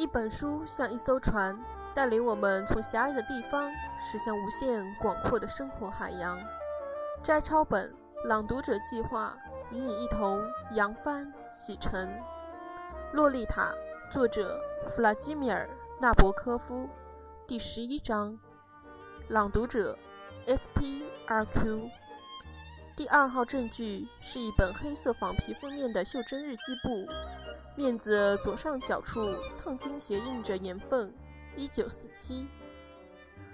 一本书像一艘船，带领我们从狭隘的地方驶向无限广阔的生活海洋。摘抄本朗读者计划与你一同扬帆启程。《洛丽塔》作者弗拉基米尔·纳博科夫，第十一章。朗读者 S.P.R.Q。第二号证据是一本黑色仿皮封面的袖珍日记簿。面子左上角处烫金斜印着年份，一九四七。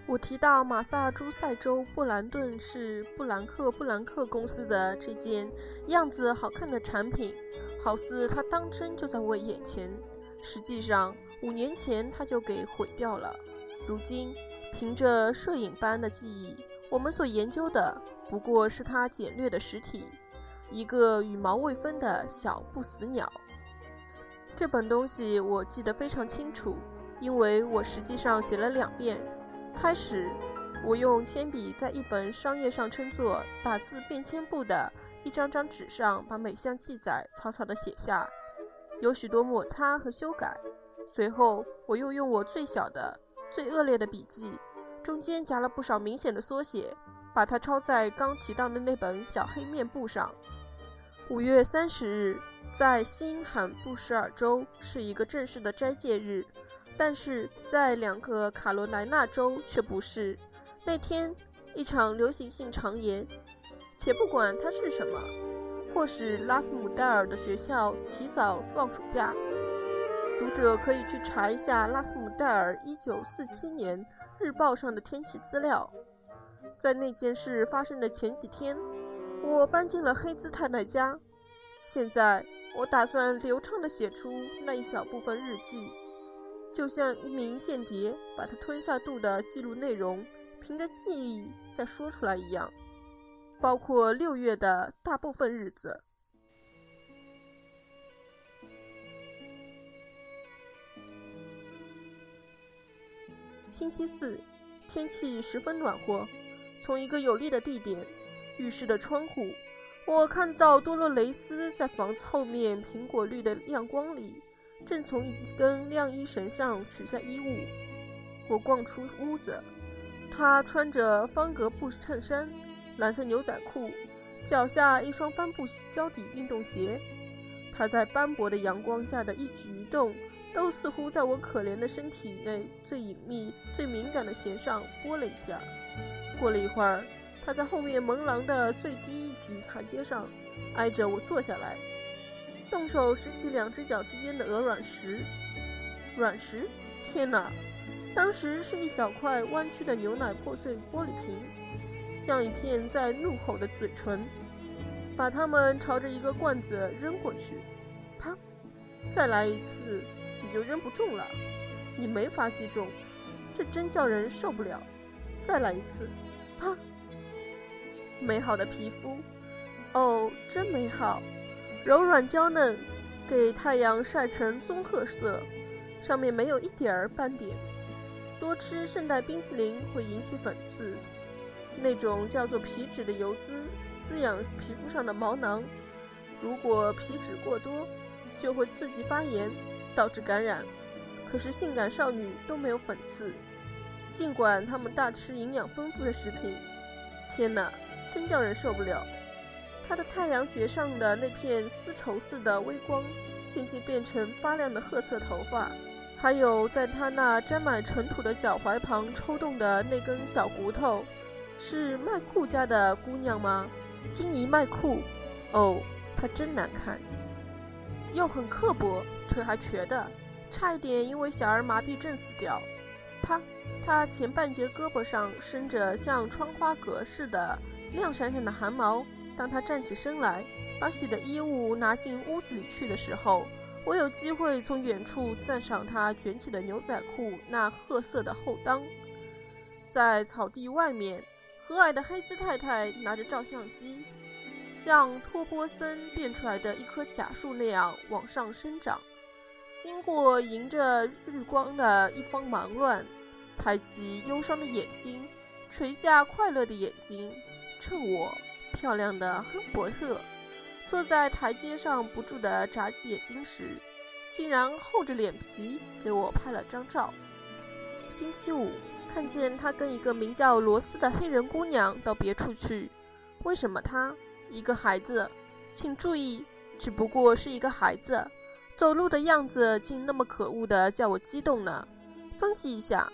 我提到马萨诸塞州布兰顿是布兰克布兰克公司的这件样子好看的产品，好似它当真就在我眼前。实际上，五年前它就给毁掉了。如今，凭着摄影般的记忆，我们所研究的不过是它简略的实体——一个羽毛未分的小不死鸟。这本东西我记得非常清楚，因为我实际上写了两遍。开始，我用铅笔在一本商业上称作“打字便签簿”的一张张纸上，把每项记载草草地写下，有许多摩擦和修改。随后，我又用我最小的、最恶劣的笔记，中间夹了不少明显的缩写，把它抄在刚提到的那本小黑面簿上。五月三十日。在新罕布什尔州是一个正式的斋戒日，但是在两个卡罗来纳州却不是。那天，一场流行性肠炎，且不管它是什么，迫使拉斯姆戴尔的学校提早放暑假。读者可以去查一下拉斯姆戴尔1947年日报上的天气资料。在那件事发生的前几天，我搬进了黑兹太太家。现在。我打算流畅地写出那一小部分日记，就像一名间谍把它吞下肚的记录内容，凭着记忆再说出来一样，包括六月的大部分日子。星期四，天气十分暖和，从一个有利的地点，浴室的窗户。我看到多洛雷斯在房子后面苹果绿的亮光里，正从一根晾衣绳上取下衣物。我逛出屋子，他穿着方格布衬衫、蓝色牛仔裤，脚下一双帆布胶底运动鞋。她在斑驳的阳光下的一举一动，都似乎在我可怜的身体内最隐秘、最敏感的弦上拨了一下。过了一会儿。他在后面门廊的最低一级台阶上，挨着我坐下来，动手拾起两只脚之间的鹅卵石。卵石？天哪！当时是一小块弯曲的牛奶破碎玻璃瓶，像一片在怒吼的嘴唇。把它们朝着一个罐子扔过去，啪！再来一次，你就扔不中了。你没法击中，这真叫人受不了。再来一次，啪！美好的皮肤，哦，真美好，柔软娇嫩，给太阳晒成棕褐色，上面没有一点儿斑点。多吃圣代冰淇淋会引起粉刺，那种叫做皮脂的油脂滋养皮肤上的毛囊，如果皮脂过多，就会刺激发炎，导致感染。可是性感少女都没有粉刺，尽管她们大吃营养丰富的食品。天哪！真叫人受不了！他的太阳穴上的那片丝绸似的微光，渐渐变成发亮的褐色头发，还有在他那沾满尘土的脚踝旁抽动的那根小骨头，是麦库家的姑娘吗？金姨麦库。哦，她真难看，又很刻薄，腿还瘸的，差一点因为小儿麻痹症死掉。啪！她前半截胳膊上伸着像窗花格似的。亮闪闪的汗毛。当他站起身来，把洗的衣物拿进屋子里去的时候，我有机会从远处赞赏他卷起的牛仔裤那褐色的后裆。在草地外面，和蔼的黑兹太太拿着照相机，像托波森变出来的一棵假树那样往上生长。经过迎着日光的一方忙乱，抬起忧伤的眼睛，垂下快乐的眼睛。趁我漂亮的亨伯特坐在台阶上不住地眨眼睛时，竟然厚着脸皮给我拍了张照。星期五看见他跟一个名叫罗斯的黑人姑娘到别处去，为什么他一个孩子？请注意，只不过是一个孩子，走路的样子竟那么可恶的叫我激动呢？分析一下，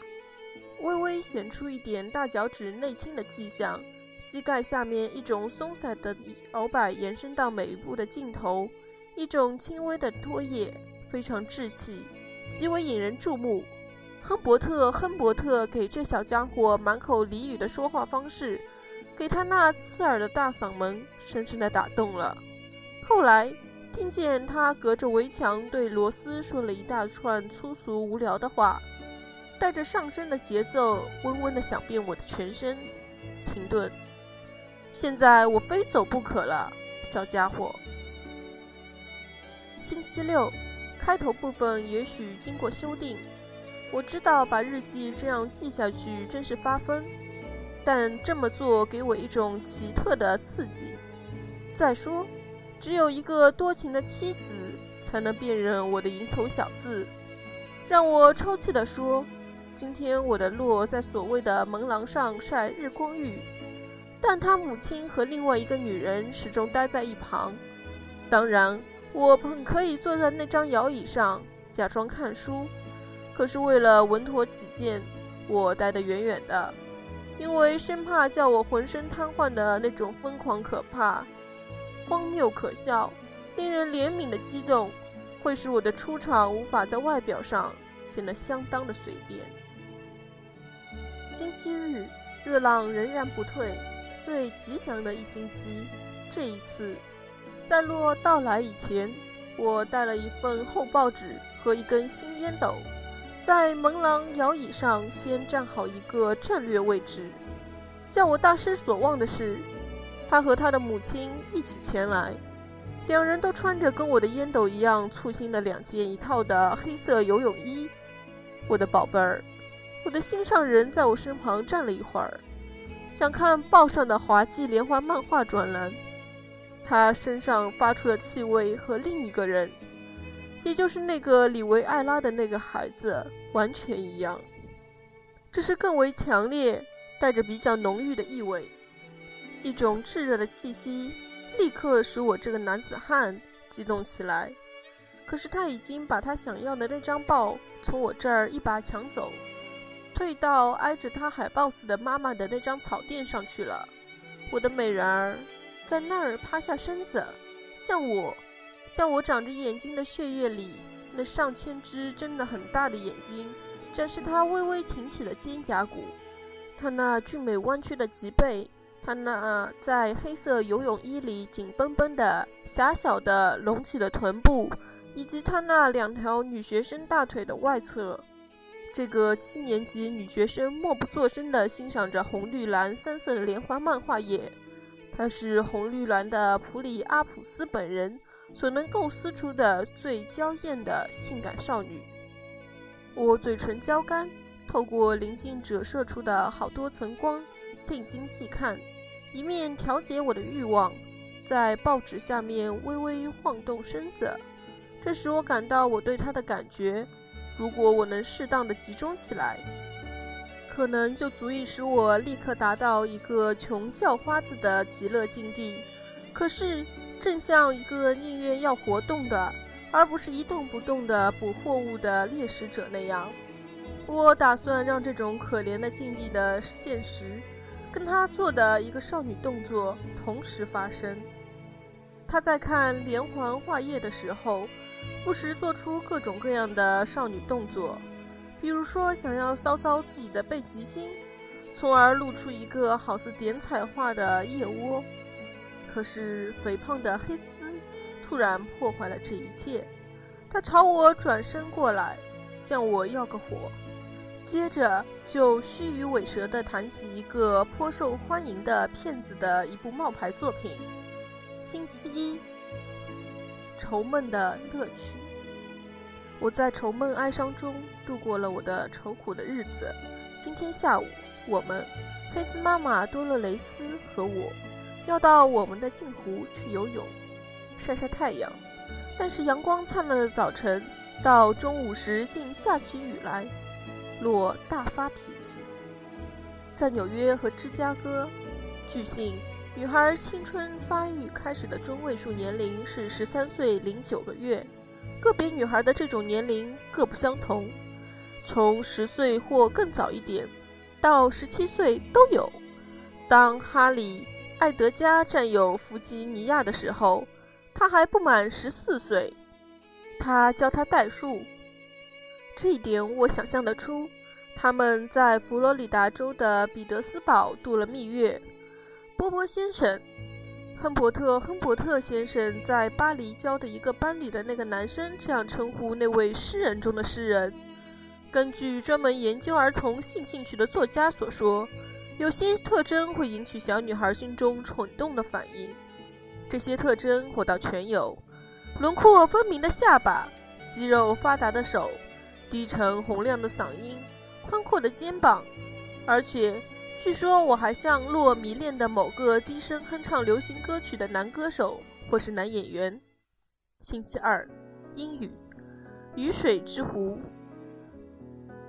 微微显出一点大脚趾内倾的迹象。膝盖下面一种松散的摇摆延伸到每一步的尽头，一种轻微的拖曳，非常稚气，极为引人注目。亨伯特，亨伯特给这小家伙满口俚语的说话方式，给他那刺耳的大嗓门深深的打动了。后来听见他隔着围墙对罗斯说了一大串粗俗无聊的话，带着上升的节奏，温温的响遍我的全身。停顿。现在我非走不可了，小家伙。星期六，开头部分也许经过修订。我知道把日记这样记下去真是发疯，但这么做给我一种奇特的刺激。再说，只有一个多情的妻子才能辨认我的蝇头小字。让我抽泣地说，今天我的骆在所谓的门廊上晒日光浴。但他母亲和另外一个女人始终待在一旁。当然，我很可以坐在那张摇椅上假装看书，可是为了稳妥起见，我待得远远的，因为生怕叫我浑身瘫痪的那种疯狂可怕、荒谬可笑、令人怜悯的激动，会使我的出场无法在外表上显得相当的随便。星期日，热浪仍然不退。最吉祥的一星期，这一次，在洛到来以前，我带了一份厚报纸和一根新烟斗，在门廊摇椅上先站好一个战略位置。叫我大失所望的是，他和他的母亲一起前来，两人都穿着跟我的烟斗一样粗心的两件一套的黑色游泳衣。我的宝贝儿，我的心上人在我身旁站了一会儿。想看报上的滑稽连环漫画专栏，他身上发出的气味和另一个人，也就是那个里维埃拉的那个孩子完全一样，只是更为强烈，带着比较浓郁的意味，一种炙热的气息，立刻使我这个男子汉激动起来。可是他已经把他想要的那张报从我这儿一把抢走。退到挨着他海豹似的妈妈的那张草垫上去了。我的美人儿在那儿趴下身子，像我，像我长着眼睛的血液里那上千只睁得很大的眼睛，展示她微微挺起了肩胛骨，她那俊美弯曲的脊背，她那在黑色游泳衣里紧绷绷的狭小的隆起的臀部，以及她那两条女学生大腿的外侧。这个七年级女学生默不作声地欣赏着红绿蓝三色连环漫画页。她是红绿蓝的普里阿普斯本人所能构思出的最娇艳的性感少女。我嘴唇焦干，透过零星折射出的好多层光，定睛细看，一面调节我的欲望，在报纸下面微微晃动身子。这使我感到我对她的感觉。如果我能适当的集中起来，可能就足以使我立刻达到一个穷叫花子的极乐境地。可是，正像一个宁愿要活动的，而不是一动不动的捕获物的猎食者那样，我打算让这种可怜的境地的现实，跟他做的一个少女动作同时发生。他在看连环画页的时候。不时做出各种各样的少女动作，比如说想要搔搔自己的背脊心，从而露出一个好似点彩画的腋窝。可是肥胖的黑兹突然破坏了这一切，他朝我转身过来，向我要个火，接着就虚与委蛇地谈起一个颇受欢迎的骗子的一部冒牌作品。星期一。愁闷的乐趣。我在愁闷哀伤中度过了我的愁苦的日子。今天下午，我们黑兹妈妈多洛雷斯和我要到我们的镜湖去游泳，晒晒太阳。但是阳光灿烂的早晨到中午时竟下起雨来，洛大发脾气。在纽约和芝加哥，据信女孩青春发育开始的中位数年龄是十三岁零九个月，个别女孩的这种年龄各不相同，从十岁或更早一点到十七岁都有。当哈里·艾德加占有弗吉尼亚的时候，他还不满十四岁。他教他代数，这一点我想象得出。他们在佛罗里达州的彼得斯堡度了蜜月。波波先生，亨伯特·亨伯特先生在巴黎教的一个班里的那个男生这样称呼那位诗人中的诗人。根据专门研究儿童性兴趣的作家所说，有些特征会引起小女孩心中蠢动的反应。这些特征我倒全有。轮廓分明的下巴，肌肉发达的手，低沉洪亮的嗓音，宽阔的肩膀，而且据说我还像洛迷恋的某个低声哼唱流行歌曲的男歌手或是男演员。星期二，英语，雨水之湖。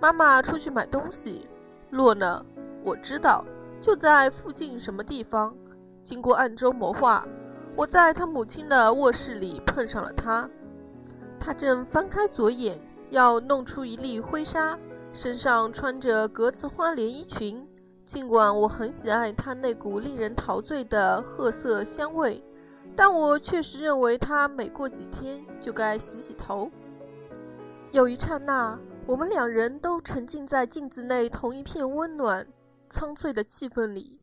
妈妈出去买东西，洛呢？我知道，就在附近什么地方。经过暗中谋划。我在他母亲的卧室里碰上了他，他正翻开左眼，要弄出一粒灰纱，身上穿着格子花连衣裙。尽管我很喜爱它那股令人陶醉的褐色香味，但我确实认为它每过几天就该洗洗头。有一刹那，我们两人都沉浸在镜子内同一片温暖、苍翠的气氛里。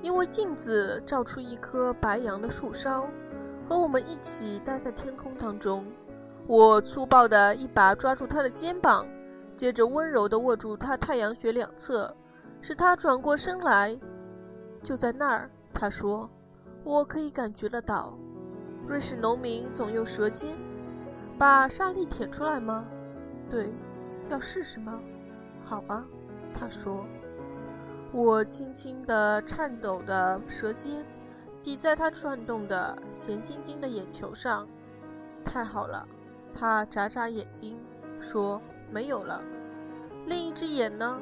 因为镜子照出一棵白杨的树梢，和我们一起待在天空当中。我粗暴地一把抓住他的肩膀，接着温柔地握住他太阳穴两侧，使他转过身来。就在那儿，他说：“我可以感觉得到，瑞士农民总用舌尖把沙粒舔出来吗？对，要试试吗？好啊。”他说。我轻轻地颤抖的舌尖抵在他转动的咸晶晶的眼球上。太好了，他眨眨眼睛说：“没有了。”另一只眼呢？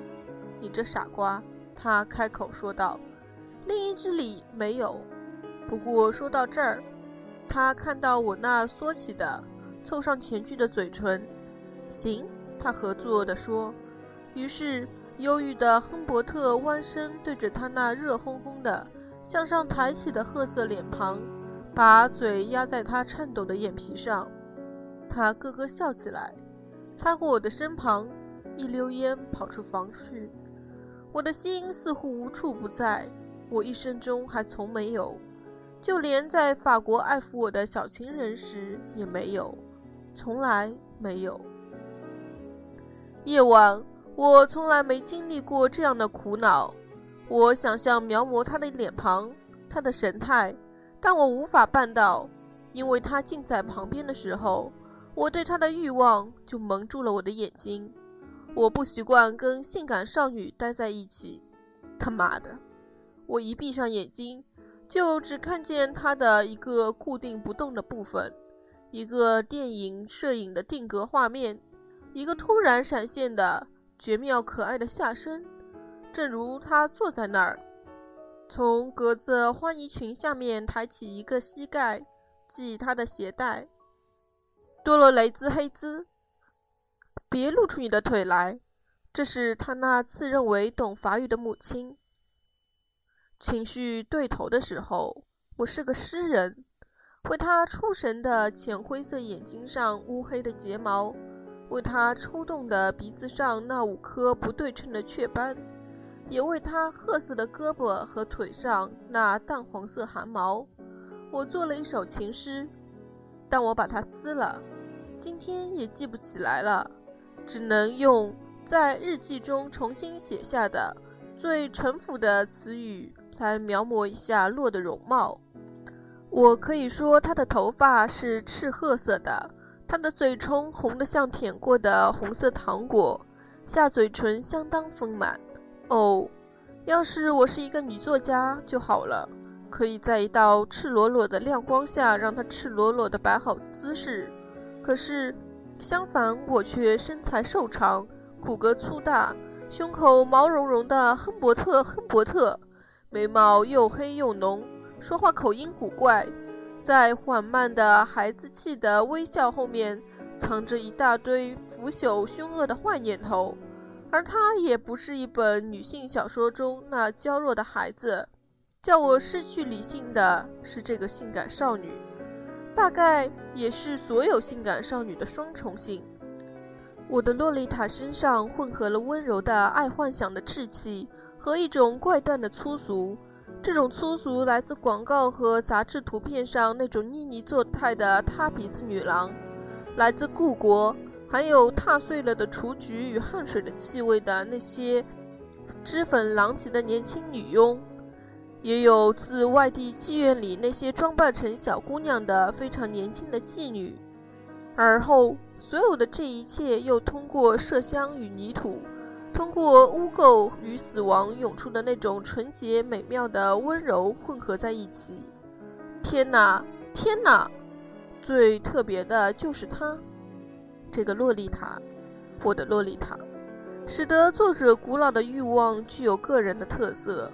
你这傻瓜！他开口说道：“另一只里没有。”不过说到这儿，他看到我那缩起的、凑上前去的嘴唇。行，他合作地说。于是。忧郁的亨伯特弯身对着他那热烘烘的、向上抬起的褐色脸庞，把嘴压在他颤抖的眼皮上。他咯咯笑起来，擦过我的身旁，一溜烟跑出房去。我的心似乎无处不在，我一生中还从没有，就连在法国爱抚我的小情人时也没有，从来没有。夜晚。我从来没经历过这样的苦恼。我想象描摹他的脸庞，他的神态，但我无法办到，因为他近在旁边的时候，我对他的欲望就蒙住了我的眼睛。我不习惯跟性感少女待在一起。他妈的！我一闭上眼睛，就只看见他的一个固定不动的部分，一个电影摄影的定格画面，一个突然闪现的。绝妙可爱的下身，正如他坐在那儿，从格子花呢裙下面抬起一个膝盖系他的鞋带。多罗雷兹·黑兹，别露出你的腿来！这是他那自认为懂法语的母亲。情绪对头的时候，我是个诗人，为他出神的浅灰色眼睛上乌黑的睫毛。为他抽动的鼻子上那五颗不对称的雀斑，也为他褐色的胳膊和腿上那淡黄色汗毛，我做了一首情诗，但我把它撕了，今天也记不起来了，只能用在日记中重新写下的最淳朴的词语来描摹一下洛的容貌。我可以说，他的头发是赤褐色的。他的嘴唇红得像舔过的红色糖果，下嘴唇相当丰满。哦，要是我是一个女作家就好了，可以在一道赤裸裸的亮光下让他赤裸裸地摆好姿势。可是，相反，我却身材瘦长，骨骼粗大，胸口毛茸茸的亨伯特·亨伯特，眉毛又黑又浓，说话口音古怪，在缓慢的孩子气的微笑后面，藏着一大堆腐朽凶恶的坏念头。而她也不是一本女性小说中那娇弱的孩子，叫我失去理性的是这个性感少女，大概也是所有性感少女的双重性。我的洛丽塔身上混合了温柔的爱幻想的稚气和一种怪诞的粗俗，这种粗俗来自广告和杂志图片上那种妮妮作态的塌鼻子女郎，来自故国。还有踏碎了的雏菊与汗水的气味的那些脂粉狼藉的年轻女佣，也有自外地妓院里那些装扮成小姑娘的非常年轻的妓女。而后，所有的这一切又通过麝香与泥土，通过污垢与死亡涌出的那种纯洁美妙的温柔混合在一起。天哪，天哪！最特别的就是她。这个洛丽塔，我的洛丽塔，使得作者古老的欲望具有个人的特色。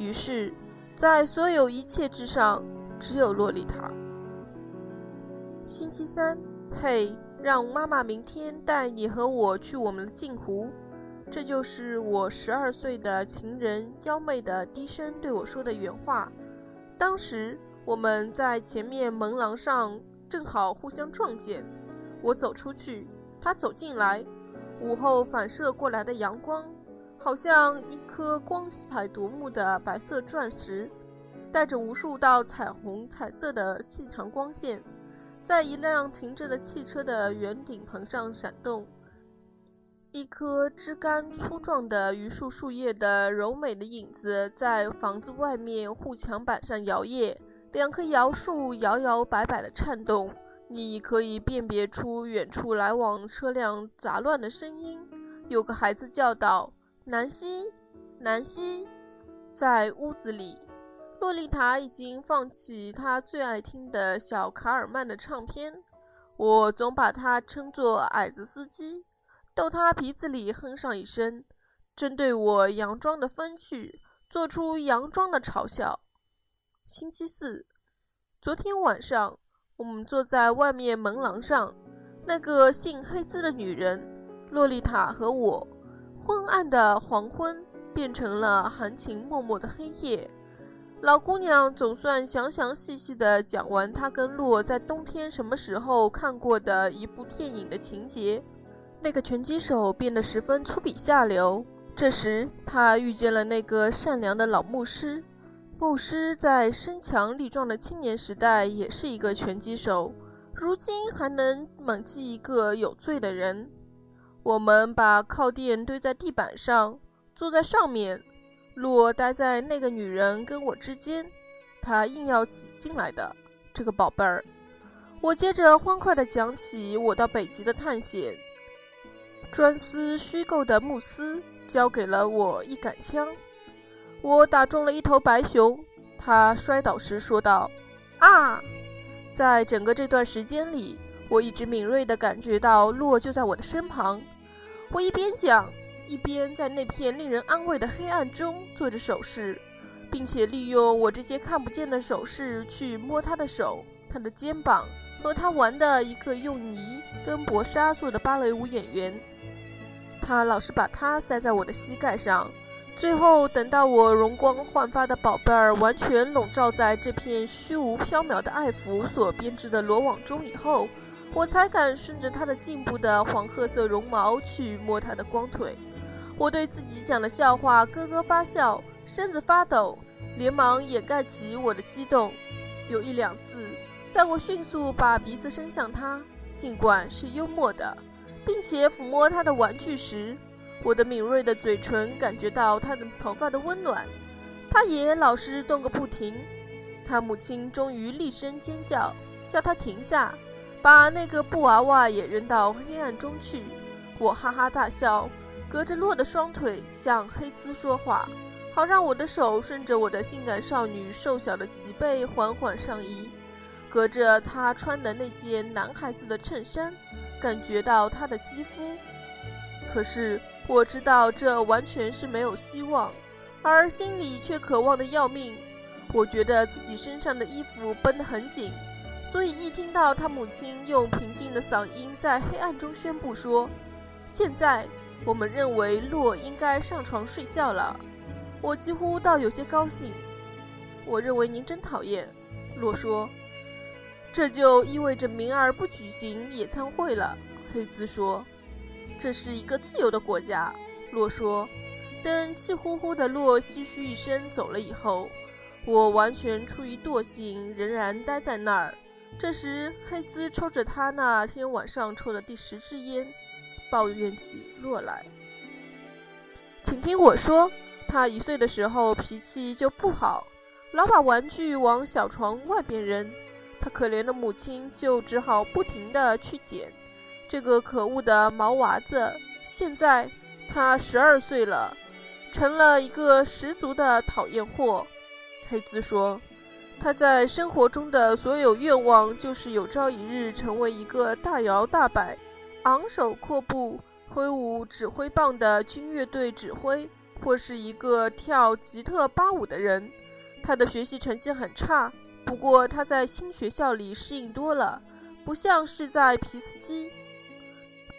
于是，在所有一切之上，只有洛丽塔。星期三，嘿，让妈妈明天带你和我去我们的镜湖。这就是我十二岁的情人妖妹的低声对我说的原话。当时我们在前面门廊上正好互相撞见。我走出去，她走进来。午后反射过来的阳光，好像一颗光彩夺目的白色钻石，带着无数道彩虹彩色的细长光线，在一辆停着的汽车的圆顶棚上闪动。一棵枝干粗壮的榆树树叶的柔美的影子，在房子外面护墙板上摇曳。两棵摇树摇摇摆摆地颤动。你可以辨别出远处来往车辆杂乱的声音。有个孩子叫道：“南希，南希！”在屋子里，洛丽塔已经放弃她最爱听的小卡尔曼的唱片。我总把他称作矮子司机，逗他鼻子里哼上一声，针对我佯装的风趣，做出佯装的嘲笑。星期四，昨天晚上。我们坐在外面门廊上，那个姓黑兹的女人洛丽塔和我。昏暗的黄昏变成了含情脉脉的黑夜。老姑娘总算详详细细地讲完她跟洛在冬天什么时候看过的一部电影的情节。那个拳击手变得十分粗鄙下流。这时，他遇见了那个善良的老牧师。牧师在身强力壮的青年时代也是一个拳击手，如今还能猛击一个有罪的人。我们把靠垫堆在地板上，坐在上面。洛待在那个女人跟我之间，她硬要挤进来的这个宝贝儿。我接着欢快地讲起我到北极的探险。专司虚构的穆斯交给了我一杆枪。我打中了一头白熊，他摔倒时说道：“啊！”在整个这段时间里，我一直敏锐地感觉到洛就在我的身旁。我一边讲，一边在那片令人安慰的黑暗中做着手势，并且利用我这些看不见的手势去摸他的手、他的肩膀，和他玩的一个用泥跟薄纱做的芭蕾舞演员。他老是把它塞在我的膝盖上。最后，等到我容光焕发的宝贝儿完全笼罩在这片虚无缥缈的爱抚所编织的罗网中以后，我才敢顺着他的颈部的黄褐色绒毛去摸他的光腿。我对自己讲的笑话咯咯发笑，身子发抖，连忙掩盖起我的激动。有一两次，在我迅速把鼻子伸向他，尽管是幽默的，并且抚摸他的玩具时。我的敏锐的嘴唇感觉到他的头发的温暖，他也老是动个不停。他母亲终于厉声尖叫，叫他停下，把那个布娃娃也扔到黑暗中去。我哈哈大笑，隔着洛的双腿向黑兹说话，好让我的手顺着我的性感少女瘦小的脊背缓缓上移，隔着她穿的那件男孩子的衬衫。感觉到他的肌肤。可是我知道这完全是没有希望，而心里却渴望的要命。我觉得自己身上的衣服绷得很紧，所以一听到他母亲用平静的嗓音在黑暗中宣布说：“现在我们认为洛应该上床睡觉了。”我几乎倒有些高兴。我认为您真讨厌，洛说。这就意味着明儿不举行野餐会了，黑兹说。这是一个自由的国家，洛说。等气呼呼的洛唏嘘一声走了以后，我完全出于惰性，仍然待在那儿。这时，黑兹抽着他那天晚上抽的第十支烟，抱怨起洛来。请听我说，他一岁的时候脾气就不好，老把玩具往小床外边扔，他可怜的母亲就只好不停地去捡。这个可恶的毛娃子，现在他十二岁了，成了一个十足的讨厌货。黑兹说，他在生活中的所有愿望，就是有朝一日成为一个大摇大摆、昂首阔步、挥舞指挥棒的军乐队指挥，或是一个跳吉特巴舞的人。他的学习成绩很差，不过他在新学校里适应多了，不像是在皮斯基。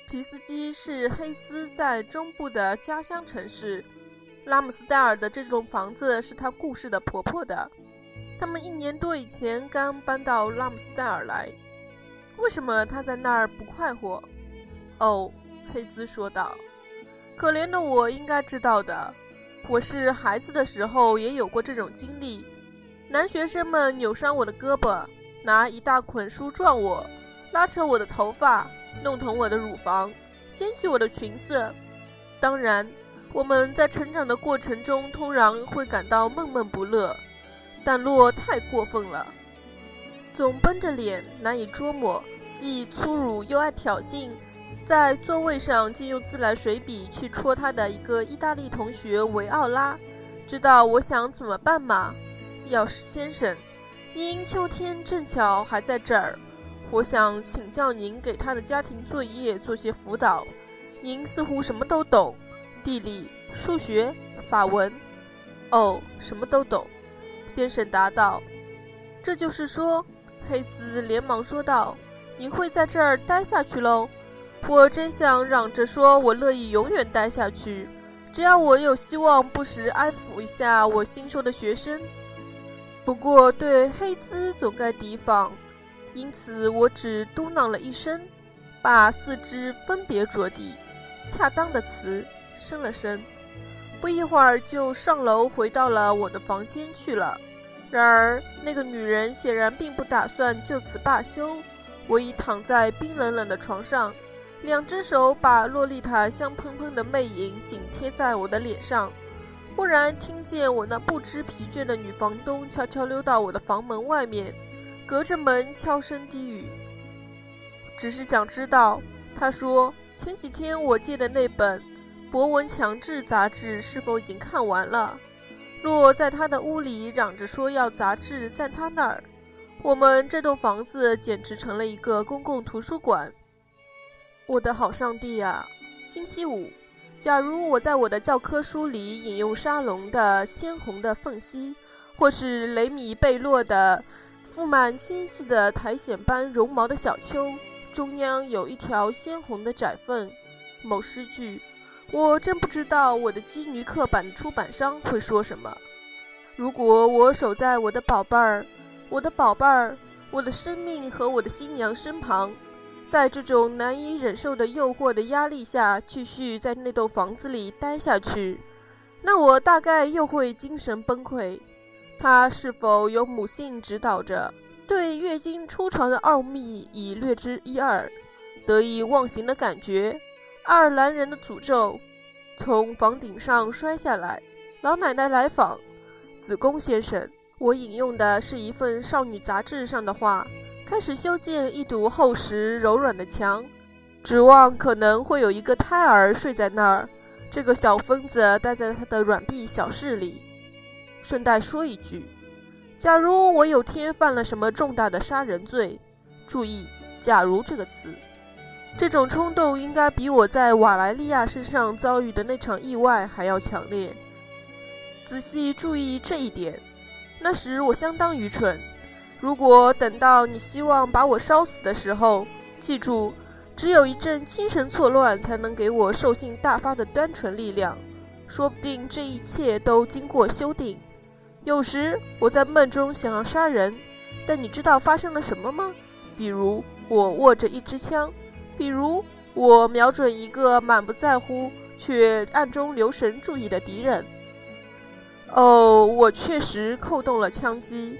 皮斯基是黑兹在中部的家乡城市。拉姆斯戴尔的这栋房子是他故事的婆婆的。他们一年多以前刚搬到拉姆斯代尔来。为什么他在那儿不快活？哦，黑兹说道。可怜的我应该知道的。我是孩子的时候也有过这种经历。男学生们扭伤我的胳膊，拿一大捆书撞我，拉扯我的头发。弄疼我的乳房，掀起我的裙子。当然，我们在成长的过程中通常会感到闷闷不乐。但洛太过分了，总绷着脸，难以捉摸，既粗鲁又爱挑衅。在座位上，竟用自来水笔去戳他的一个意大利同学维奥拉。知道我想怎么办吗？要是先生，您秋天正巧还在这儿。我想请教您给他的家庭作业做些辅导。您似乎什么都懂，地理、数学、法文。哦，什么都懂。先生答道。这就是说，黑子连忙说道：“您会在这儿待下去喽？”我真想嚷着说，我乐意永远待下去，只要我有希望不时安抚一下我新收的学生。不过，对黑兹总该提防。因此，我只嘟囔了一声，把四肢分别着地，恰当的词，伸了伸。不一会儿，就上楼回到了我的房间去了。然而，那个女人显然并不打算就此罢休。我已躺在冰冷冷的床上，两只手把洛丽塔香喷喷的魅影紧贴在我的脸上。忽然听见我那不知疲倦的女房东悄悄溜到我的房门外面。隔着门悄声低语，只是想知道。她说：“前几天我借的那本《博文强制》杂志是否已经看完了？”若在他的屋里嚷着说要杂志在他那儿。我们这栋房子简直成了一个公共图书馆。我的好上帝啊！星期五，假如我在我的教科书里引用沙龙的鲜红的缝隙，或是雷米贝洛的。覆满纤细的苔藓般绒毛的小丘，中央有一条鲜红的窄缝。某诗句，我真不知道我的基女课版出版商会说什么。如果我守在我的宝贝儿、我的宝贝儿、我的生命和我的新娘身旁，在这种难以忍受的诱惑的压力下，继续在那栋房子里待下去，那我大概又会精神崩溃。他是否有母性指导着？对月经初床的奥秘已略知一二。得意忘形的感觉，爱尔兰人的诅咒，从房顶上摔下来。老奶奶来访，子宫先生。我引用的是一份少女杂志上的话。开始修建一堵厚实柔软的墙，指望可能会有一个胎儿睡在那儿。这个小疯子待在他的软壁小室里。顺带说一句，假如我有天犯了什么重大的杀人罪，注意“假如”这个词，这种冲动应该比我在瓦莱利亚身上遭遇的那场意外还要强烈。仔细注意这一点，那时我相当愚蠢。如果等到你希望把我烧死的时候，记住，只有一阵精神错乱才能给我兽性大发的单纯力量。说不定这一切都经过修订。有时我在梦中想要杀人，但你知道发生了什么吗？比如我握着一支枪，比如我瞄准一个满不在乎却暗中留神注意的敌人。哦，我确实扣动了枪机，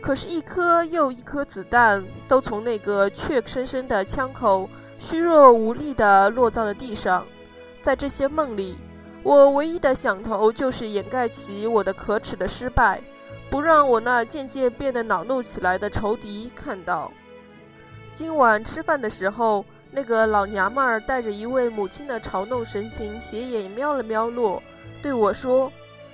可是，一颗又一颗子弹都从那个怯生生的枪口虚弱无力地落在了地上。在这些梦里，我唯一的想头就是掩盖起我的可耻的失败，不让我那渐渐变得恼怒起来的仇敌看到。今晚吃饭的时候，那个老娘们儿带着一位母亲的嘲弄神情，斜眼瞄了瞄洛，对我说。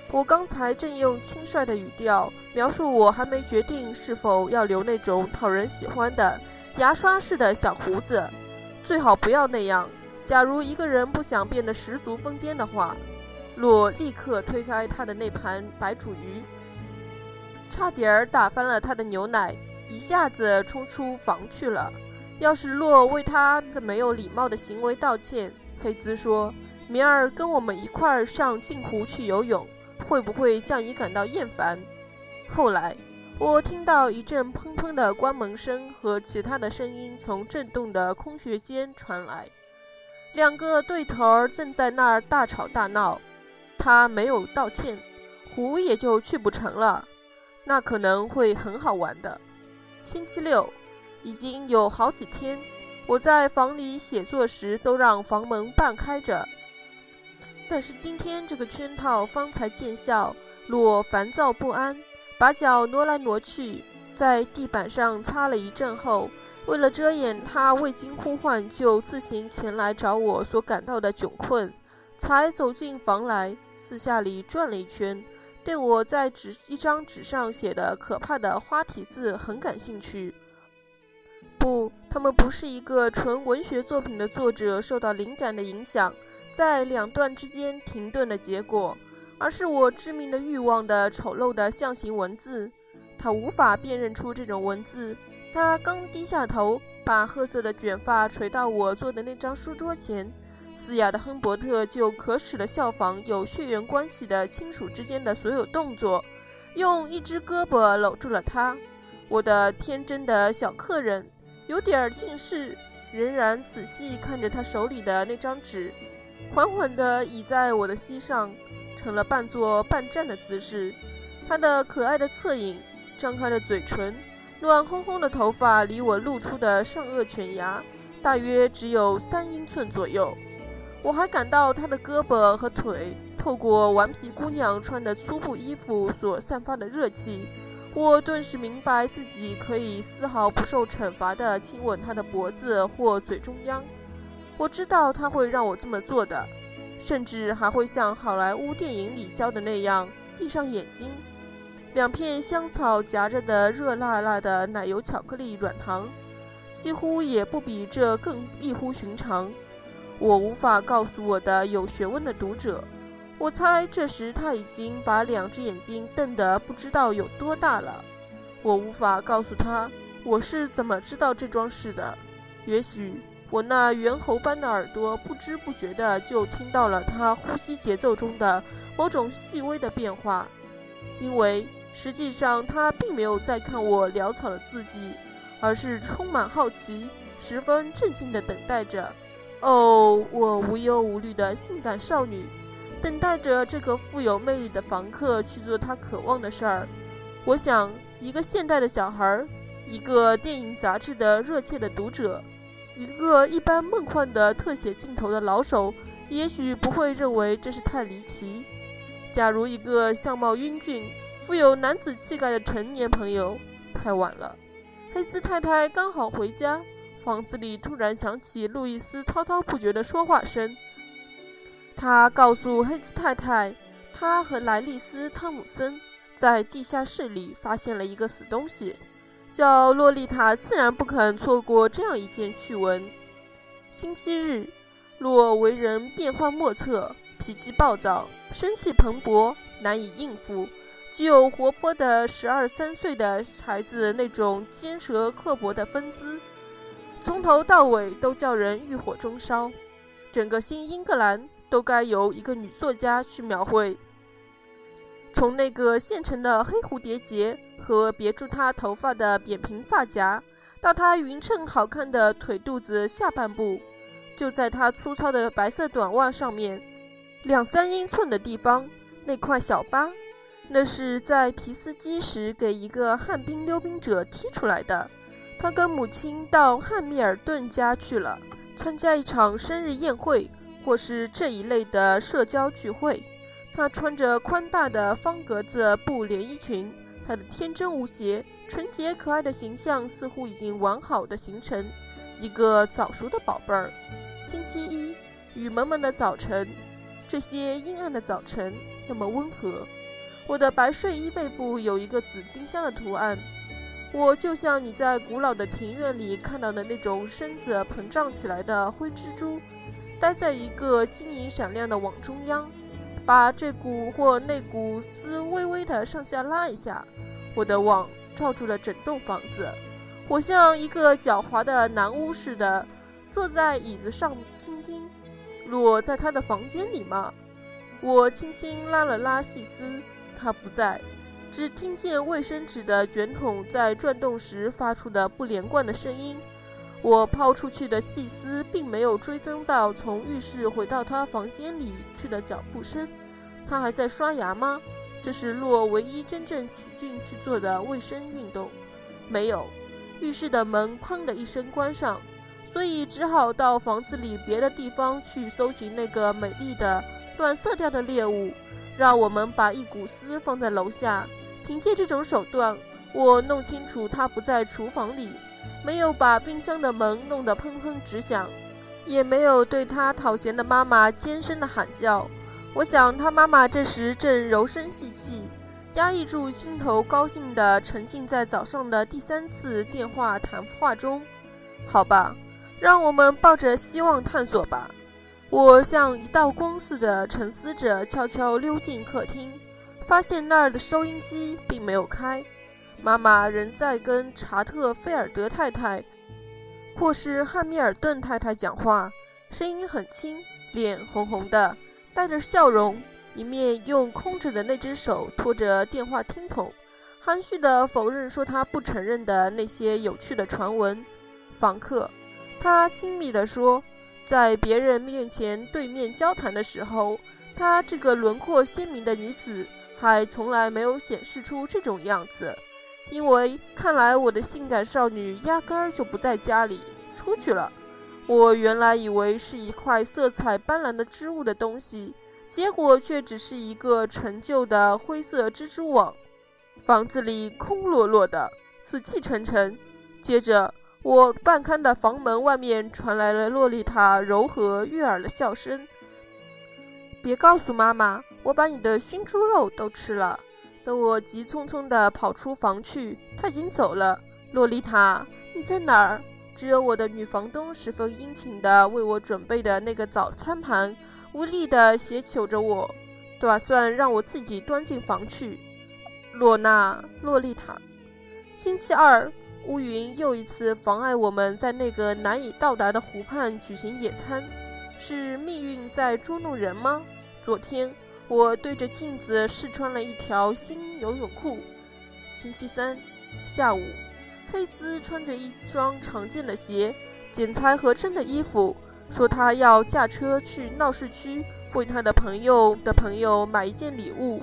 我刚才正用轻率的语调描述我还没决定是否要留那种讨人喜欢的牙刷式的小胡子，最好不要那样。假如一个人不想变得十足疯癫的话，洛立刻推开他的那盘白煮鱼，差点儿打翻了他的牛奶，一下子冲出房去了。要是洛为他这没有礼貌的行为道歉，黑兹说：“明儿跟我们一块儿上镜湖去游泳。”会不会叫你感到厌烦？后来，我听到一阵砰砰的关门声和其他的声音从震动的空穴间传来，两个对头儿正在那儿大吵大闹。他没有道歉，湖也就去不成了。那可能会很好玩的。星期六，已经有好几天，我在房里写作时都让房门半开着。但是今天这个圈套方才见效，洛烦躁不安，把脚挪来挪去，在地板上擦了一阵后，为了遮掩他未经呼唤就自行前来找我所感到的窘困，才走进房来，四下里转了一圈，对我在纸一张纸上写的可怕的花体字很感兴趣。不，他们不是一个纯文学作品的作者受到灵感的影响。在两段之间停顿的结果，而是我致命的欲望的丑陋的象形文字。他无法辨认出这种文字。他刚低下头，把褐色的卷发垂到我坐的那张书桌前，嘶哑的亨伯特就可耻的效仿有血缘关系的亲属之间的所有动作，用一只胳膊搂住了他。我的天真的小客人有点近视，仍然仔细看着他手里的那张纸。缓缓地倚在我的膝上，成了半坐半站的姿势。他的可爱的侧影，张开了嘴唇，乱哄哄的头发离我露出的上颚犬牙大约只有三英寸左右。我还感到他的胳膊和腿透过顽皮姑娘穿的粗布衣服所散发的热气。我顿时明白自己可以丝毫不受惩罚地亲吻他的脖子或嘴中央。我知道他会让我这么做的，甚至还会像好莱坞电影里教的那样闭上眼睛。两片香草夹着的热辣辣的奶油巧克力软糖，几乎也不比这更异乎寻常。我无法告诉我的有学问的读者，我猜这时他已经把两只眼睛瞪得不知道有多大了。我无法告诉他我是怎么知道这桩事的，也许。我那猿猴般的耳朵不知不觉地就听到了他呼吸节奏中的某种细微的变化，因为实际上他并没有在看我潦草的字迹，而是充满好奇、十分镇静地等待着。哦，我无忧无虑的性感少女，等待着这个富有魅力的房客去做他渴望的事儿。我想，一个现代的小孩儿，一个电影杂志的热切的读者。一个一般梦幻的特写镜头的老手，也许不会认为这是太离奇。假如一个相貌英俊、富有男子气概的成年朋友，太晚了。黑斯太太刚好回家，房子里突然响起路易斯滔滔不绝的说话声。他告诉黑兹太太，他和莱利斯·汤姆森在地下室里发现了一个死东西。小洛丽塔自然不肯错过这样一件趣闻。星期日，洛为人变幻莫测，脾气暴躁，生气蓬勃，难以应付，具有活泼的十二三岁的孩子那种尖舌刻薄的风姿，从头到尾都叫人欲火中烧。整个新英格兰都该由一个女作家去描绘。从那个现成的黑蝴蝶结和别住她头发的扁平发夹，到她匀称好看的腿肚子下半部，就在她粗糙的白色短袜上面两三英寸的地方那块小疤，那是在皮斯基时给一个旱冰溜冰者踢出来的。他跟母亲到汉密尔顿家去了，参加一场生日宴会或是这一类的社交聚会。她穿着宽大的方格子布连衣裙，她的天真无邪、纯洁可爱的形象似乎已经完好的形成一个早熟的宝贝儿。星期一，雨蒙蒙的早晨，这些阴暗的早晨那么温和。我的白睡衣背部有一个紫丁香的图案，我就像你在古老的庭院里看到的那种身子膨胀起来的灰蜘蛛，待在一个晶莹闪亮的网中央。把这股或那股丝微微的上下拉一下，我的网罩住了整栋房子。我像一个狡猾的男巫似的坐在椅子上倾听。我在他的房间里吗？我轻轻拉了拉细丝，他不在，只听见卫生纸的卷筒在转动时发出的不连贯的声音。我抛出去的细丝并没有追踪到从浴室回到他房间里去的脚步声。他还在刷牙吗？这是洛唯一真正起劲去做的卫生运动。没有，浴室的门砰的一声关上，所以只好到房子里别的地方去搜寻那个美丽的暖色调的猎物。让我们把一股丝放在楼下。凭借这种手段，我弄清楚他不在厨房里。没有把冰箱的门弄得砰砰直响，也没有对他讨嫌的妈妈尖声的喊叫。我想他妈妈这时正柔声细气，压抑住心头高兴的沉浸在早上的第三次电话谈话中。好吧，让我们抱着希望探索吧。我像一道光似的沉思着，悄悄溜进客厅，发现那儿的收音机并没有开。妈妈仍在跟查特菲尔德太太，或是汉密尔顿太太讲话，声音很轻，脸红红的，带着笑容，一面用空着的那只手托着电话听筒，含蓄地否认说他不承认的那些有趣的传闻。房客，他亲密地说，在别人面前对面交谈的时候，她这个轮廓鲜明的女子还从来没有显示出这种样子。因为看来我的性感少女压根儿就不在家里，出去了。我原来以为是一块色彩斑斓的织物的东西，结果却只是一个陈旧的灰色蜘蛛网。房子里空落落的，死气沉沉。接着，我半开的房门外面传来了洛丽塔柔和悦耳的笑声：“别告诉妈妈，我把你的熏猪肉都吃了。”等我急匆匆地跑出房去，他已经走了。洛丽塔，你在哪儿？只有我的女房东十分殷勤地为我准备的那个早餐盘，无力地斜求着我，打算让我自己端进房去。洛娜，洛丽塔。星期二，乌云又一次妨碍我们在那个难以到达的湖畔举行野餐。是命运在捉弄人吗？昨天。我对着镜子试穿了一条新游泳裤。星期三下午，黑兹穿着一双常见的鞋，剪裁合身的衣服，说他要驾车去闹市区为他的朋友的朋友买一件礼物，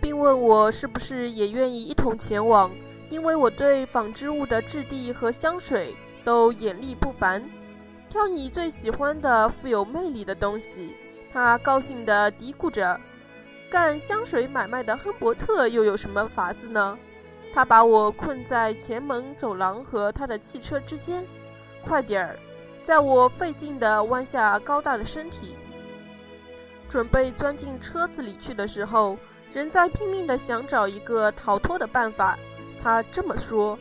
并问我是不是也愿意一同前往，因为我对纺织物的质地和香水都眼力不凡。挑你最喜欢的富有魅力的东西，他高兴地嘀咕着。干香水买卖的亨伯特又有什么法子呢？他把我困在前门走廊和他的汽车之间。快点儿！在我费劲地弯下高大的身体，准备钻进车子里去的时候，仍在拼命地想找一个逃脱的办法。他这么说。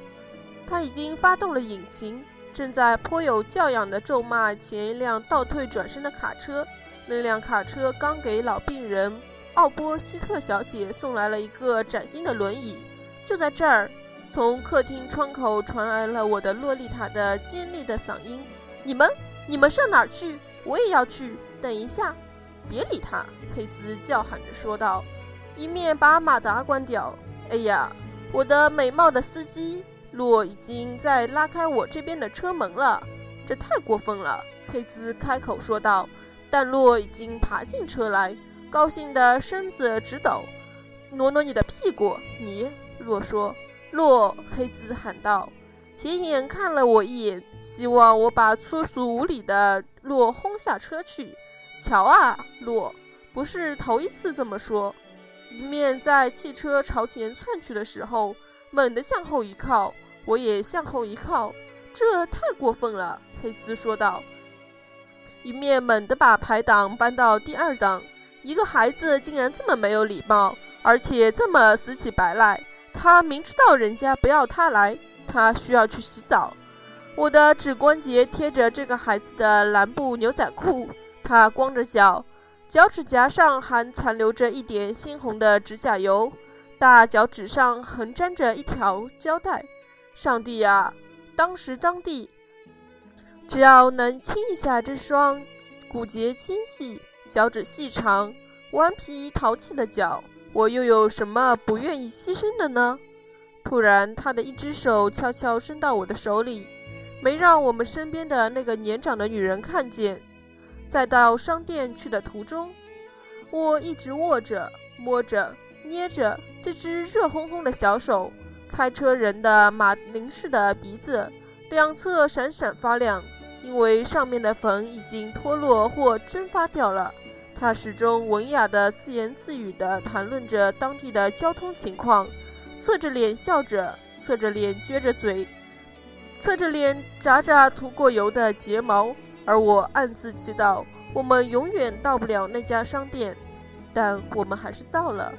他已经发动了引擎，正在颇有教养地咒骂前一辆倒退转身的卡车。那辆卡车刚给老病人奥波希特小姐送来了一个崭新的轮椅。就在这儿，从客厅窗口传来了我的洛丽塔的尖利的嗓音：“你们，你们上哪儿去？我也要去。等一下，别理他。”佩兹叫喊着说道，一面把马达关掉。“哎呀，我的美貌的司机！”洛已经在拉开我这边的车门了，这太过分了。佩兹开口说道。但洛已经爬进车来，高兴的身子直抖。挪挪你的屁股，你。洛说。洛，黑兹喊道，斜眼看了我一眼，希望我把粗俗无礼的洛轰下车去。瞧啊，洛，不是头一次这么说。一面在汽车朝前窜去的时候，猛地向后一靠，我也向后一靠。这太过分了，黑兹说道。一面猛地把排挡搬到第二档。一个孩子竟然这么没有礼貌，而且这么死乞白赖。他明知道人家不要他来，他需要去洗澡。我的指关节贴着这个孩子的蓝布牛仔裤，他光着脚，脚趾甲上还残留着一点猩红的指甲油，大脚趾上横粘着一条胶带。上帝啊！当时当地。只要能亲一下这双骨节纤细、脚趾细长、顽皮淘气的脚，我又有什么不愿意牺牲的呢？突然，他的一只手悄悄伸到我的手里，没让我们身边的那个年长的女人看见。在到商店去的途中，我一直握着、摸着、捏着这只热烘烘的小手。开车人的马铃似的鼻子两侧闪闪发亮。因为上面的粉已经脱落或蒸发掉了，他始终文雅的自言自语地谈论着当地的交通情况，侧着脸笑着，侧着脸撅着嘴，侧着脸眨眨涂过油的睫毛，而我暗自祈祷，我们永远到不了那家商店，但我们还是到了。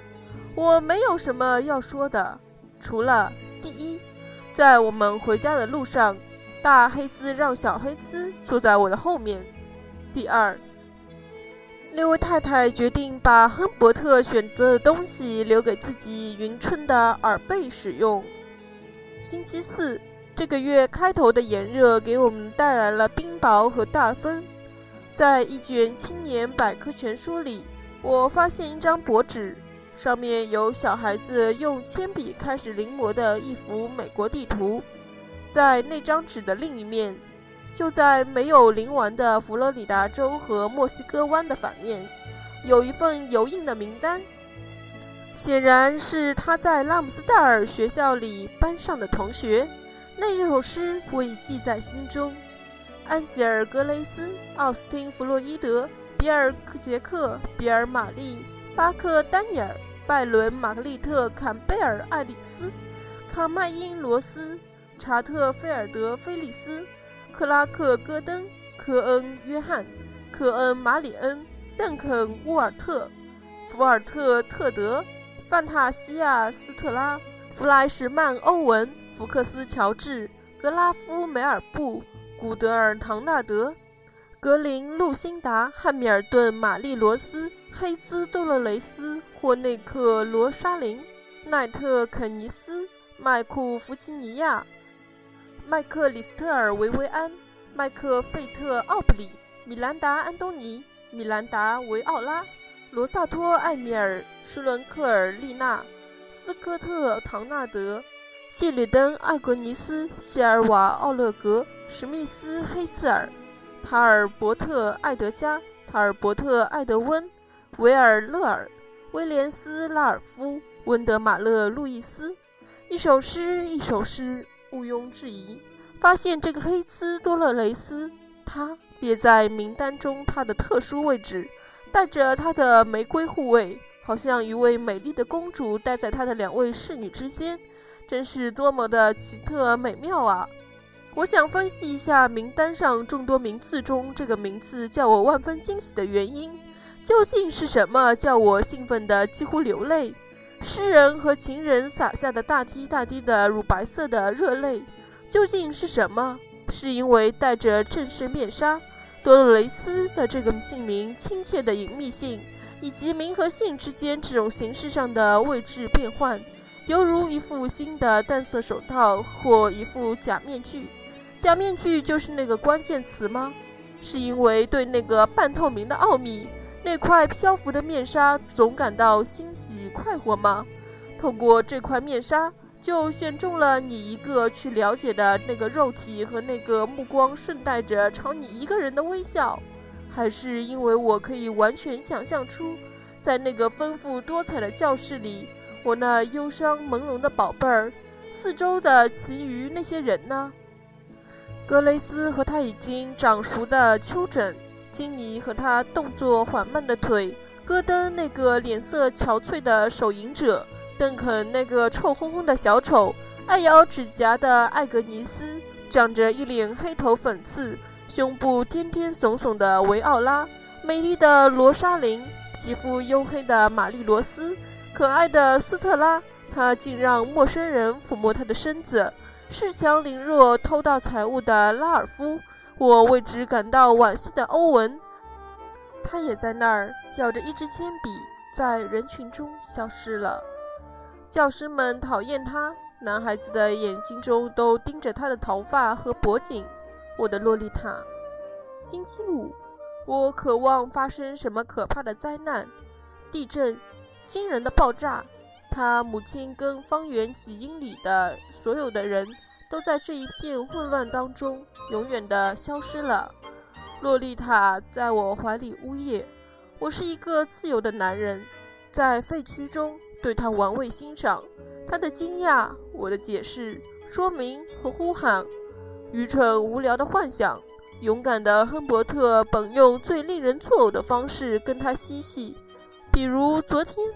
我没有什么要说的，除了第一，在我们回家的路上。大黑兹让小黑兹坐在我的后面。第二，那位太太决定把亨伯特选择的东西留给自己匀称的耳背使用。星期四，这个月开头的炎热给我们带来了冰雹和大风。在一卷青年百科全书里，我发现一张薄纸，上面有小孩子用铅笔开始临摹的一幅美国地图。在那张纸的另一面，就在没有淋完的佛罗里达州和墨西哥湾的反面，有一份油印的名单，显然是他在拉姆斯戴尔学校里班上的同学。那首诗我已记在心中：安吉尔·格雷斯、奥斯汀·弗洛伊德、比尔·杰克、比尔·玛丽、巴克·丹尼尔、拜伦·玛格丽特、坎贝尔·爱丽丝、卡麦因·罗斯。查特菲尔德、菲利斯、克拉克、戈登、科恩、约翰、科恩、马里恩、邓肯、沃尔特、福尔特、特德、范塔西亚、斯特拉、弗莱什曼、欧文、福克斯、乔治、格拉夫、梅尔布、古德尔、唐纳德、格林、路辛达、汉密尔顿、玛丽罗斯、黑兹、多勒雷斯、霍内克、罗莎琳、奈特、肯尼斯、麦库、弗吉尼亚。麦克里斯特尔维维安、麦克费特奥布里、米兰达安东尼、米兰达维奥拉、罗萨托艾米尔、施伦克尔丽娜、斯科特唐纳德、谢里登艾格尼斯、谢尔瓦奥勒格、史密斯黑兹尔、塔尔伯特艾德加、塔尔伯特艾德温、维尔勒尔、威廉斯拉尔夫、温德马勒路易斯。一首诗，一首诗。毋庸置疑，发现这个黑兹多勒雷斯，他列在名单中，他的特殊位置，带着他的玫瑰护卫，好像一位美丽的公主待在他的两位侍女之间，真是多么的奇特美妙啊！我想分析一下名单上众多名字中，这个名字叫我万分惊喜的原因，究竟是什么叫我兴奋的几乎流泪？诗人和情人洒下的大滴大滴的乳白色的热泪，究竟是什么？是因为戴着正式面纱。多洛雷斯的这个姓名亲切的隐秘性，以及名和姓之间这种形式上的位置变换，犹如一副新的淡色手套或一副假面具。假面具就是那个关键词吗？是因为对那个半透明的奥秘，那块漂浮的面纱总感到欣喜快活吗？透过这块面纱。就选中了你一个去了解的那个肉体和那个目光，顺带着朝你一个人的微笑，还是因为我可以完全想象出，在那个丰富多彩的教室里，我那忧伤朦胧的宝贝儿，四周的其余那些人呢？格雷斯和他已经长熟的丘疹，金尼和他动作缓慢的腿，戈登那个脸色憔悴的手淫者。邓肯那个臭烘烘的小丑，爱咬指甲的艾格尼斯，长着一脸黑头粉刺、胸部颠颠耸耸的维奥拉，美丽的罗莎琳，皮肤黝黑的玛丽罗斯，可爱的斯特拉，他竟让陌生人抚摸他的身子，恃强凌弱偷盗财物的拉尔夫，我为之感到惋惜的欧文，他也在那儿咬着一支铅笔，在人群中消失了。教师们讨厌他，男孩子的眼睛中都盯着他的头发和脖颈。我的洛丽塔。星期五，我渴望发生什么可怕的灾难，地震，惊人的爆炸。他母亲跟方圆几英里的所有的人都在这一片混乱当中永远的消失了。洛丽塔在我怀里呜咽。我是一个自由的男人，在废墟中。对她玩味欣赏，她的惊讶，我的解释、说明和呼喊，愚蠢无聊的幻想。勇敢的亨伯特本用最令人作呕的方式跟他嬉戏，比如昨天，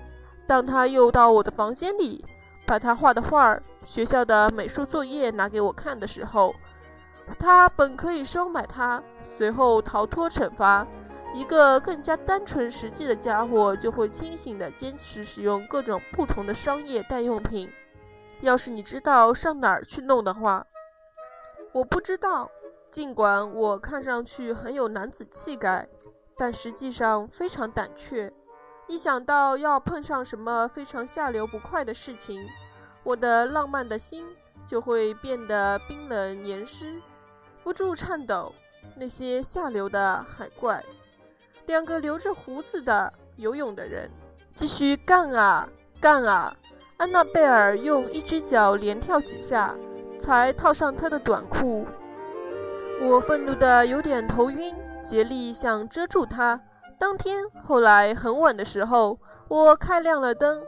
当他又到我的房间里，把他画的画儿、学校的美术作业拿给我看的时候，他本可以收买他，随后逃脱惩罚。一个更加单纯实际的家伙就会清醒地坚持使用各种不同的商业代用品。要是你知道上哪儿去弄的话，我不知道。尽管我看上去很有男子气概，但实际上非常胆怯。一想到要碰上什么非常下流不快的事情，我的浪漫的心就会变得冰冷黏湿，不住颤抖。那些下流的海怪。两个留着胡子的游泳的人继续干啊干啊！安娜贝尔用一只脚连跳几下，才套上她的短裤。我愤怒的有点头晕，竭力想遮住她。当天后来很晚的时候，我开亮了灯，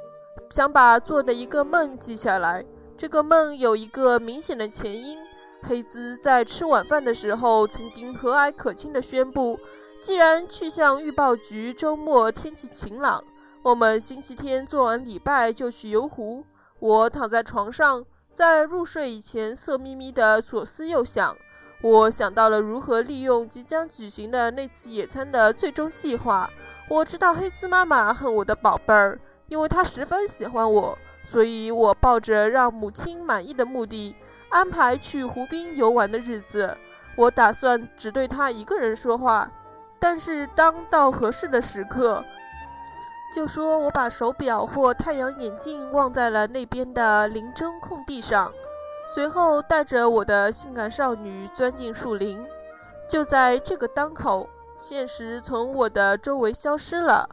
想把做的一个梦记下来。这个梦有一个明显的前因：黑兹在吃晚饭的时候曾经和蔼可亲地宣布。既然去向预报局，周末天气晴朗，我们星期天做完礼拜就去游湖。我躺在床上，在入睡以前色眯眯的左思右想。我想到了如何利用即将举行的那次野餐的最终计划。我知道黑兹妈妈恨我的宝贝儿，因为她十分喜欢我，所以我抱着让母亲满意的目的，安排去湖边游玩的日子。我打算只对她一个人说话。但是当到合适的时刻，就说我把手表或太阳眼镜忘在了那边的林中空地上，随后带着我的性感少女钻进树林。就在这个当口，现实从我的周围消失了，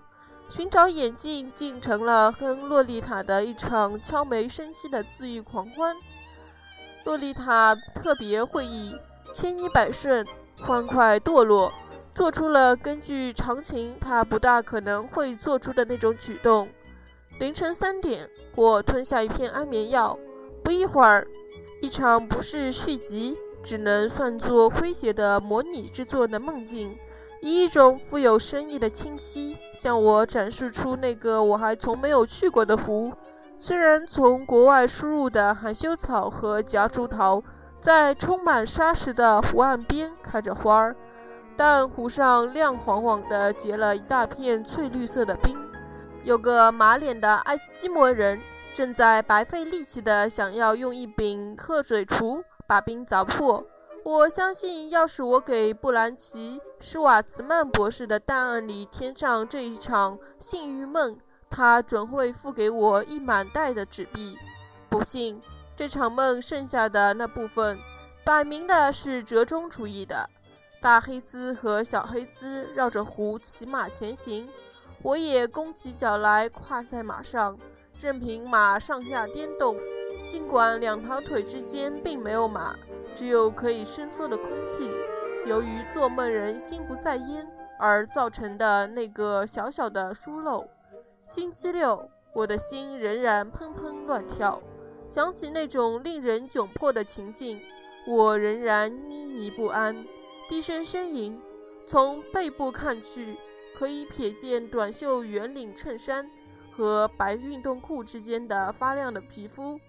寻找眼镜竟成了跟洛丽塔的一场悄没声息的自愈狂欢。洛丽塔特别会议，千依百顺，欢快堕落。做出了根据常情她不大可能会做出的那种举动。凌晨三点，我吞下一片安眠药。不一会儿，一场不是续集，只能算作诙谐的模拟制作的梦境，以一种富有深意的清晰，向我展示出那个我还从没有去过的湖。虽然从国外输入的含羞草和夹竹桃在充满沙石的湖岸边开着花儿。但湖上亮晃晃地结了一大片翠绿色的冰，有个马脸的爱斯基摩人正在白费力气地想要用一柄鹤嘴锄把冰凿破。我相信，要是我给布兰奇·施瓦茨曼博士的档案里添上这一场性欲梦，他准会付给我一满袋的纸币。不幸，这场梦剩下的那部分，摆明的是折中主义的。大黑兹和小黑兹绕着湖骑马前行，我也弓起脚来，跨在马上，任凭马上下颠动。尽管两条腿之间并没有马。只有可以伸缩的空气，由于做梦人心不在焉而造成的那个小小的疏漏。星期六，我的心仍然砰砰乱跳，想起那种令人窘迫的情境，我仍然妮妮不安，低声呻吟。从背部看去，可以瞥见短袖圆领衬衫和白运动裤之间的发亮的皮肤。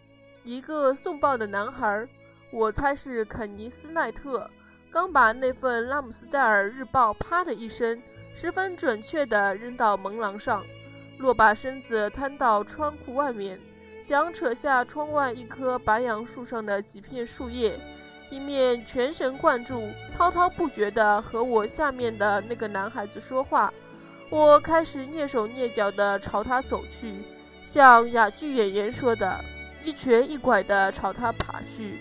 一个送报的男孩。我猜是肯尼斯·奈特刚把那份《拉姆斯戴尔日报》啪的一声，十分准确地扔到门廊上，若把身子瘫到窗户外面，想扯下窗外一棵白杨树上的几片树叶，一面全神贯注、滔滔不绝地和我下面的那个男孩子说话。我开始蹑手蹑脚地朝他走去，像哑剧演员说的，一瘸一拐地朝他爬去。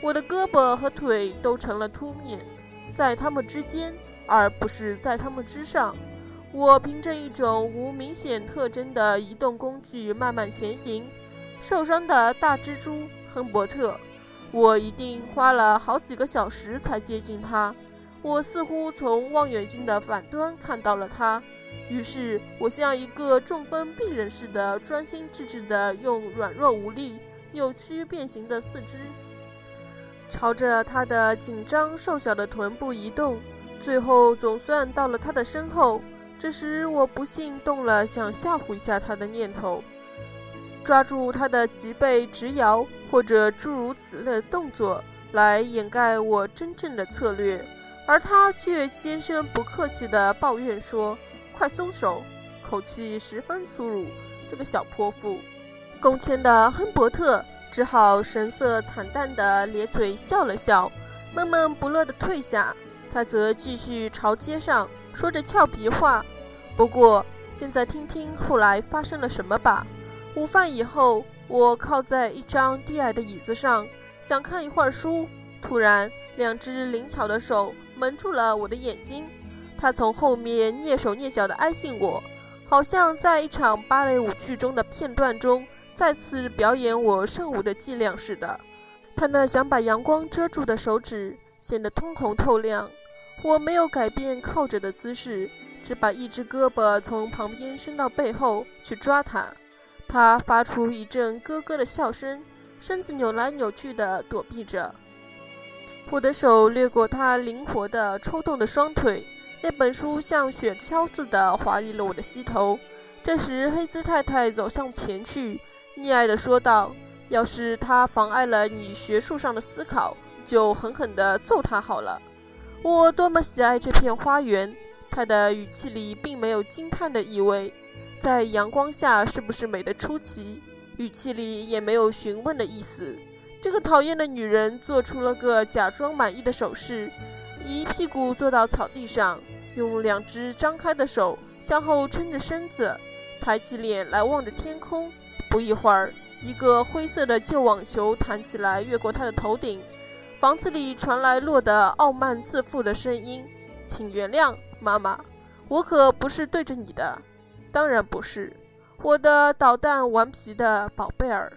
我的胳膊和腿都成了凸面，在它们之间，而不是在它们之上。我凭着一种无明显特征的移动工具慢慢前行。受伤的大蜘蛛亨伯特，我一定花了好几个小时才接近他。我似乎从望远镜的反端看到了他，于是我像一个中风病人似的，专心致志地用软弱无力、扭曲变形的四肢。朝着他的紧张瘦小的臀部移动，最后总算到了他的身后。这时，我不幸动了想吓唬一下他的念头，抓住他的脊背直摇，或者诸如此类的动作来掩盖我真正的策略，而他却尖声不客气地抱怨说：“快松手！”口气十分粗鲁。这个小泼妇，工签的亨伯特。只好神色惨淡地咧嘴笑了笑，闷闷不乐地退下。他则继续朝街上说着俏皮话。不过，现在听听后来发生了什么吧。午饭以后，我靠在一张低矮的椅子上，想看一会儿书。突然，两只灵巧的手蒙住了我的眼睛。他从后面蹑手蹑脚地挨近我，好像在一场芭蕾舞剧中的片段中。再次表演我圣舞的伎俩似的，他那想把阳光遮住的手指显得通红透亮。我没有改变靠着的姿势，只把一只胳膊从旁边伸到背后去抓他。他发出一阵咯咯的笑声，身子扭来扭去地躲避着。我的手掠过他灵活的抽动的双腿，那本书像雪橇似的滑离了我的膝头。这时，黑兹太太走向前去。溺爱地说道：“要是他妨碍了你学术上的思考，就狠狠地揍他好了。”我多么喜爱这片花园！他的语气里并没有惊叹的意味，在阳光下是不是美得出奇？语气里也没有询问的意思。这个讨厌的女人做出了个假装满意的手势，一屁股坐到草地上，用两只张开的手向后撑着身子，抬起脸来望着天空。不一会儿，一个灰色的旧网球弹起来，越过他的头顶。房子里传来洛的傲慢自负的声音：“请原谅，妈妈，我可不是对着你的，当然不是，我的捣蛋顽皮的宝贝儿。”